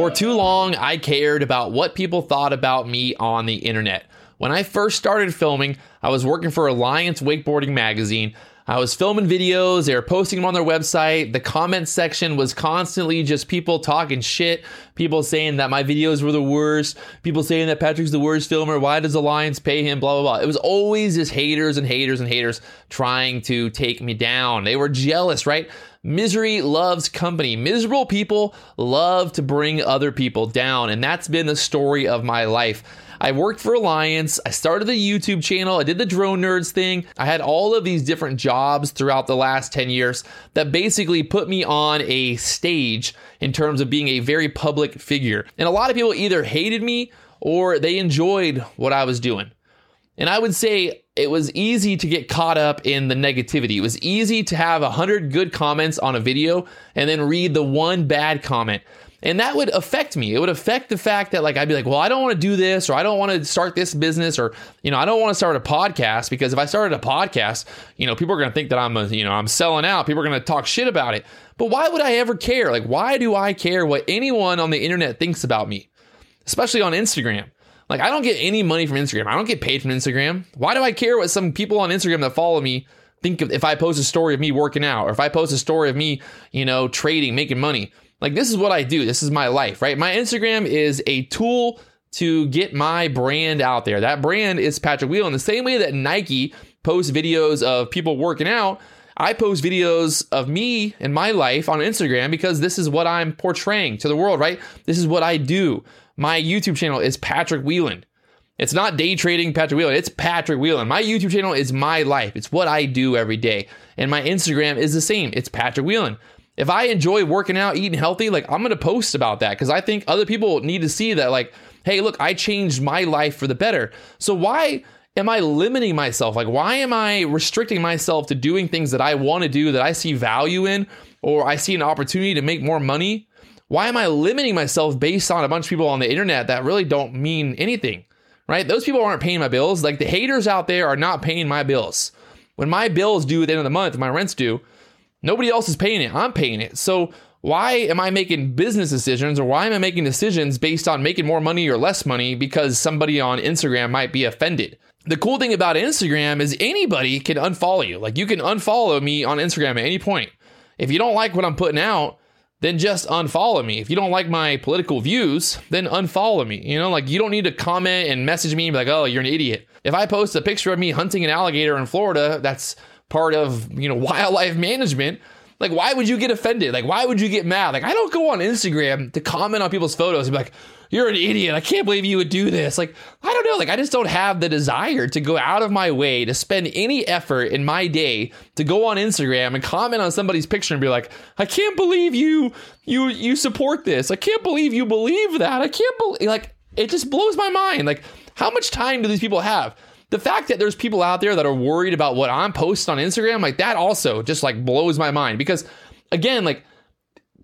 For too long, I cared about what people thought about me on the internet. When I first started filming, I was working for Alliance Wakeboarding Magazine. I was filming videos, they were posting them on their website. The comment section was constantly just people talking shit, people saying that my videos were the worst, people saying that Patrick's the worst filmer, why does Alliance pay him, blah, blah, blah. It was always just haters and haters and haters trying to take me down. They were jealous, right? Misery loves company. Miserable people love to bring other people down. And that's been the story of my life. I worked for Alliance. I started the YouTube channel. I did the drone nerds thing. I had all of these different jobs throughout the last 10 years that basically put me on a stage in terms of being a very public figure. And a lot of people either hated me or they enjoyed what I was doing. And I would say it was easy to get caught up in the negativity. It was easy to have 100 good comments on a video and then read the one bad comment. And that would affect me. It would affect the fact that like I'd be like, well, I don't want to do this or I don't want to start this business or you know, I don't want to start a podcast because if I started a podcast, you know, people are going to think that I'm a, you know, I'm selling out. People are going to talk shit about it. But why would I ever care? Like why do I care what anyone on the internet thinks about me? Especially on Instagram. Like I don't get any money from Instagram. I don't get paid from Instagram. Why do I care what some people on Instagram that follow me think if I post a story of me working out or if I post a story of me, you know, trading, making money? Like, this is what I do. This is my life, right? My Instagram is a tool to get my brand out there. That brand is Patrick Wieland. The same way that Nike posts videos of people working out, I post videos of me and my life on Instagram because this is what I'm portraying to the world, right? This is what I do. My YouTube channel is Patrick Wieland. It's not day trading Patrick Wieland. It's Patrick Wieland. My YouTube channel is my life. It's what I do every day. And my Instagram is the same. It's Patrick Wieland if I enjoy working out, eating healthy, like I'm to post about that because I think other people need to see that, like, hey, look, I changed my life for the better. So why am I limiting myself? Like, why am I restricting myself to doing things that I want to do, that I see value in, or I see an opportunity to make more money? Why am I limiting myself based on a bunch of people on the internet that really don't mean anything? Right? Those people aren't paying my bills. Like the haters out there are not paying my bills. When my bills due at the end of the month, my rent's due, Nobody else is paying it. I'm paying it. So why am I making business decisions or why am I making decisions based on making more money or less money because somebody on Instagram might be offended? The cool thing about Instagram is anybody can unfollow you. Like you can unfollow me on Instagram at any point. If you don't like what I'm putting out, then just unfollow me. If you don't like my political views, then unfollow me. You know, like you don't need to comment and message me and be like, oh, you're an idiot. If I post a picture of me hunting an alligator in Florida, that's part of, you know, wildlife management, like why would you get offended? Like why would you get mad? Like I don't go on Instagram to comment on people's photos and be like, "You're an idiot. I can't believe you would do this." Like I don't know, like I just don't have the desire to go out of my way to spend any effort in my day to go on Instagram and comment on somebody's picture and be like, "I can't believe you you you support this. I can't believe you believe that. I can't believe like it just blows my mind. Like how much time do these people have? The fact that there's people out there that are worried about what I'm posting on Instagram, like that also just like blows my mind because again, like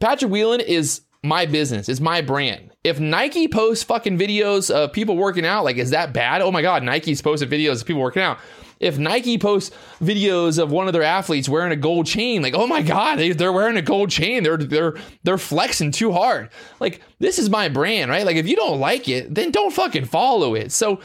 Patrick Wieland is my business, it's my brand. If Nike posts fucking videos of people working out, like is that bad? Oh my god, Nike's posted videos of people working out. If Nike posts videos of one of their athletes wearing a gold chain, like oh my god, they, they're wearing a gold chain, they're they're they're flexing too hard. Like this is my brand, right? Like if you don't like it, then don't fucking follow it. So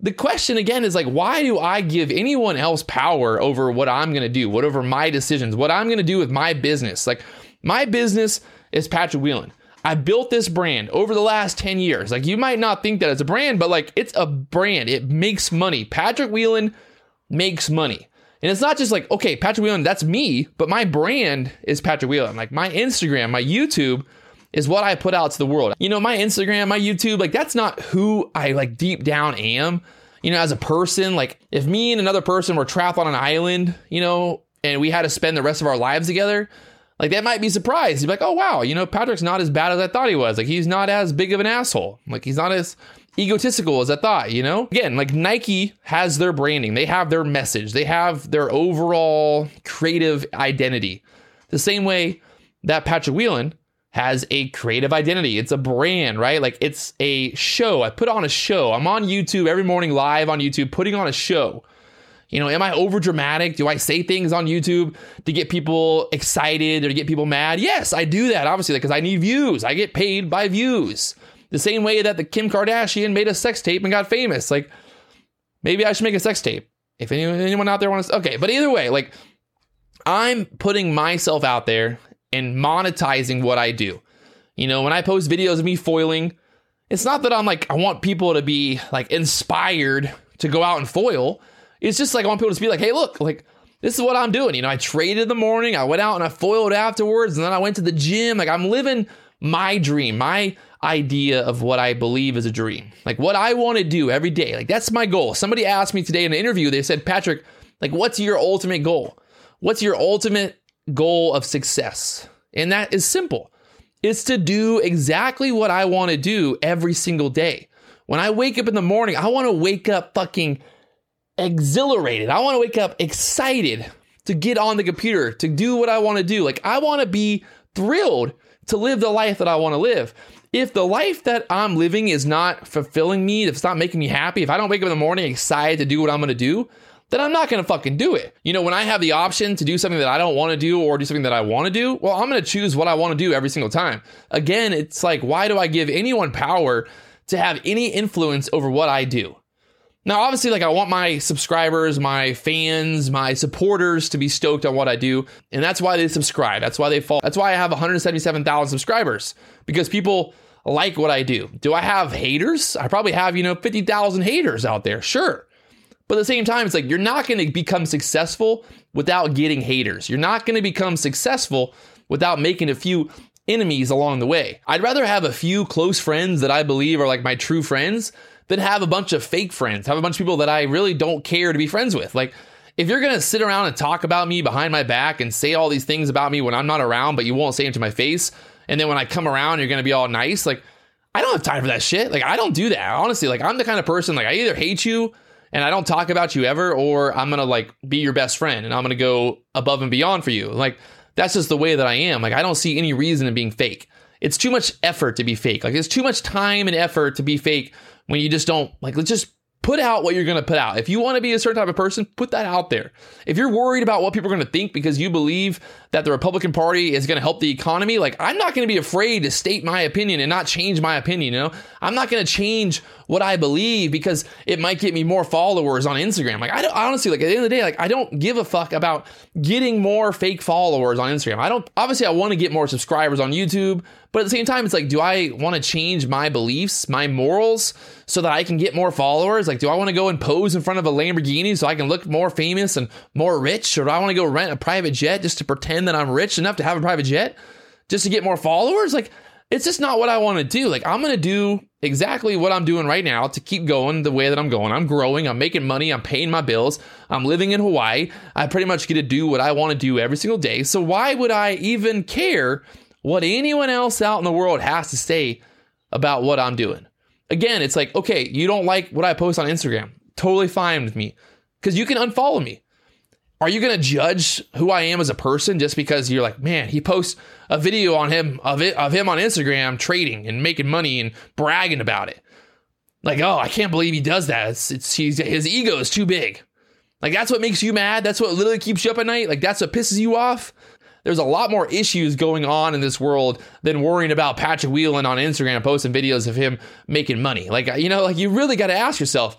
the question again is like, why do I give anyone else power over what I'm going to do, whatever my decisions, what I'm going to do with my business? Like, my business is Patrick Wieland. I built this brand over the last 10 years. Like, you might not think that it's a brand, but like, it's a brand. It makes money. Patrick Wieland makes money. And it's not just like, okay, Patrick Wieland, that's me, but my brand is Patrick Wieland. Like, my Instagram, my YouTube, is what I put out to the world. You know, my Instagram, my YouTube, like that's not who I like deep down am. You know, as a person, like if me and another person were trapped on an island, you know, and we had to spend the rest of our lives together, like that might be surprised. He'd be like, oh wow, you know, Patrick's not as bad as I thought he was. Like he's not as big of an asshole. Like he's not as egotistical as I thought, you know? Again, like Nike has their branding, they have their message, they have their overall creative identity. The same way that Patrick Wieland has a creative identity. It's a brand, right? Like it's a show. I put on a show. I'm on YouTube every morning live on YouTube putting on a show. You know, am I over dramatic? Do I say things on YouTube to get people excited or to get people mad? Yes, I do that, obviously, because I need views. I get paid by views. The same way that the Kim Kardashian made a sex tape and got famous. Like, maybe I should make a sex tape. If anyone, anyone out there wants to, okay. But either way, like, I'm putting myself out there and monetizing what I do. You know, when I post videos of me foiling, it's not that I'm like, I want people to be like inspired to go out and foil. It's just like I want people to be like, hey, look, like this is what I'm doing. You know, I traded in the morning, I went out and I foiled afterwards, and then I went to the gym. Like I'm living my dream, my idea of what I believe is a dream. Like what I want to do every day. Like that's my goal. Somebody asked me today in an interview, they said, Patrick, like what's your ultimate goal? What's your ultimate goal of success? And that is simple. It's to do exactly what I want to do every single day. When I wake up in the morning, I want to wake up fucking exhilarated. I want to wake up excited to get on the computer, to do what I want to do. Like, I want to be thrilled to live the life that I want to live. If the life that I'm living is not fulfilling me, if it's not making me happy, if I don't wake up in the morning excited to do what I'm going to do, then I'm not going to fucking do it. You know, when I have the option to do something that I don't want to do or do something that I want to do, well, I'm going to choose what I want to do every single time. Again, it's like, why do I give anyone power to have any influence over what I do? Now, obviously, like I want my subscribers, my fans, my supporters to be stoked on what I do. And that's why they subscribe. That's why they fall. That's why I have 177,000 subscribers because people like what I do. Do I have haters? I probably have, you know, 50,000 haters out there. Sure. But at the same time, it's like you're not going to become successful without getting haters. You're not going to become successful without making a few enemies along the way. I'd rather have a few close friends that I believe are like my true friends than have a bunch of fake friends, have a bunch of people that I really don't care to be friends with. Like, if you're gonna sit around and talk about me behind my back and say all these things about me when I'm not around, but you won't say them to my face, and then when I come around, you're gonna be all nice, like, I don't have time for that shit. Like, I don't do that. Honestly, like, I'm the kind of person, like, I either hate you and I don't talk about you ever, or I'm gonna, like, be your best friend and I'm gonna go above and beyond for you. Like, that's just the way that I am. Like, I don't see any reason in being fake. It's too much effort to be fake. Like, it's too much time and effort to be fake when you just don't like let's just put out what you're to put out. If you want to be a certain type of person, put that out there. If you're worried about what people are to think because you believe that the Republican Party is going to help the economy, like I'm not going to be afraid to state my opinion and not change my opinion, you know? I'm not going to change what I believe because it might get me more followers on Instagram. Like I, don't, honestly like at the end of the day, like I don't give a fuck about getting more fake followers on Instagram. I don't obviously I want to get more subscribers on YouTube, but at the same time, it's like, do I want to change my beliefs, my morals, so that I can get more followers? Like, do I want to go and pose in front of a Lamborghini so I can look more famous and more rich? Or do I want to go rent a private jet just to pretend that I'm rich enough to have a private jet just to get more followers? Like, it's just not what I want to do. Like, I'm going to do exactly what I'm doing right now to keep going the way that I'm going. I'm growing, I'm making money, I'm paying my bills, I'm living in Hawaii. I pretty much get to do what I want to do every single day. So, why would I even care what anyone else out in the world has to say about what I'm doing. Again, it's like, okay, you don't like what I post on Instagram. Totally fine with me because you can unfollow me. Are you going to judge who I am as a person just because you're like, man, he posts a video on him of it of him on Instagram trading and making money and bragging about it? Like, oh, I can't believe he does that. It's, it's his ego is too big. Like that's what makes you mad. That's what literally keeps you up at night. Like that's what pisses you off there's a lot more issues going on in this world than worrying about Patrick Wieland on Instagram posting videos of him making money. Like, you know, like you really got to ask yourself,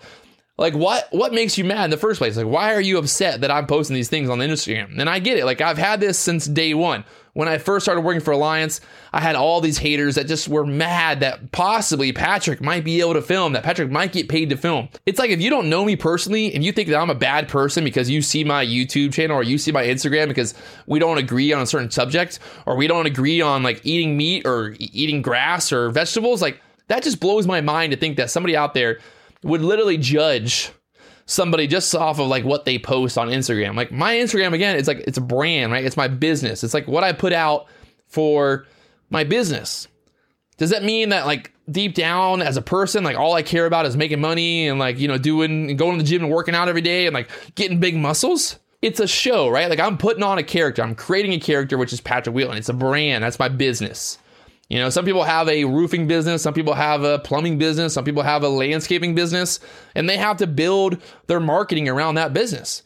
like what what makes you mad in the first place? Like why are you upset that I'm posting these things on the Instagram? And I get it. Like I've had this since day 1. When I first started working for Alliance, I had all these haters that just were mad that possibly Patrick might be able to film, that Patrick might get paid to film. It's like if you don't know me personally and you think that I'm a bad person because you see my YouTube channel or you see my Instagram because we don't agree on a certain subject or we don't agree on like eating meat or eating grass or vegetables, like that just blows my mind to think that somebody out there would literally judge somebody just off of like what they post on Instagram. Like my Instagram again, it's like it's a brand, right? It's my business. It's like what I put out for my business. Does that mean that like deep down as a person, like all I care about is making money and like, you know, doing going to the gym and working out every day and like getting big muscles? It's a show, right? Like I'm putting on a character. I'm creating a character which is Patrick Wieland. It's a brand. That's my business. You know, some people have a roofing business, some people have a plumbing business, some people have a landscaping business, and they have to build their marketing around that business.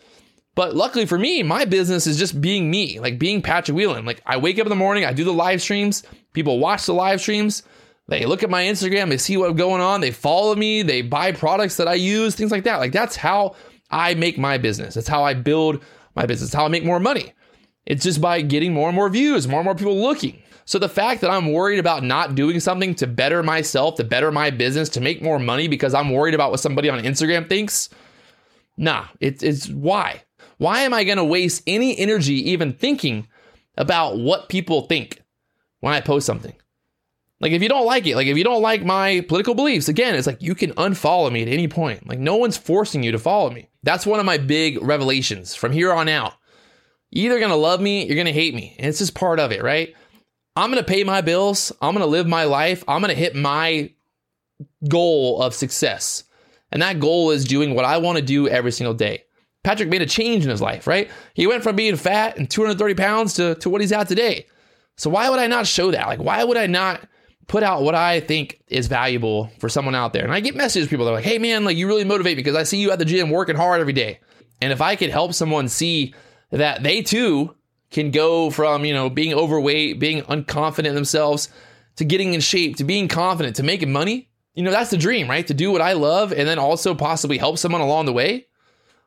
But luckily for me, my business is just being me, like being Patrick Wieland. Like I wake up in the morning, I do the live streams, people watch the live streams, they look at my Instagram, they see what's going on, they follow me, they buy products that I use, things like that. Like that's how I make my business. That's how I build my business. How I make more money. It's just by getting more and more views, more and more people looking. So the fact that I'm worried about not doing something to better myself, to better my business, to make more money because I'm worried about what somebody on Instagram thinks, nah, it, it's why. Why am I going to waste any energy even thinking about what people think when I post something? Like if you don't like it, like if you don't like my political beliefs, again, it's like you can unfollow me at any point. Like no one's forcing you to follow me. That's one of my big revelations from here on out. You're either gonna love me, you're gonna hate me. And it's just part of it, right? I'm gonna pay my bills, I'm gonna live my life, I'm gonna hit my goal of success. And that goal is doing what I wanna do every single day. Patrick made a change in his life, right? He went from being fat and 230 pounds to, to what he's at today. So why would I not show that? Like, why would I not put out what I think is valuable for someone out there. And I get messages people that are like, hey man, like you really motivate me because I see you at the gym working hard every day. And if I could help someone see that they too can go from, you know, being overweight, being unconfident in themselves to getting in shape, to being confident, to making money, you know, that's the dream, right? To do what I love and then also possibly help someone along the way.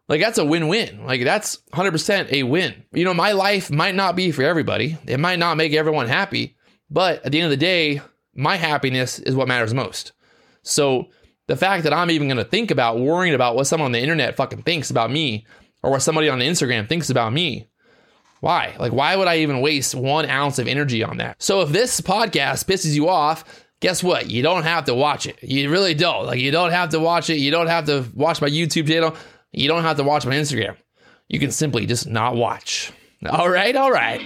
Like that's a win-win. Like that's 100% a win. You know, my life might not be for everybody. It might not make everyone happy, but at the end of the day, my happiness is what matters most. So the fact that I'm even going to think about worrying about what someone on the internet fucking thinks about me or what somebody on Instagram thinks about me, why? Like, why would I even waste one ounce of energy on that? So if this podcast pisses you off, guess what? You don't have to watch it. You really don't. Like, you don't have to watch it. You don't have to watch my YouTube channel. You don't have to watch my Instagram. You can simply just not watch. All right, all right.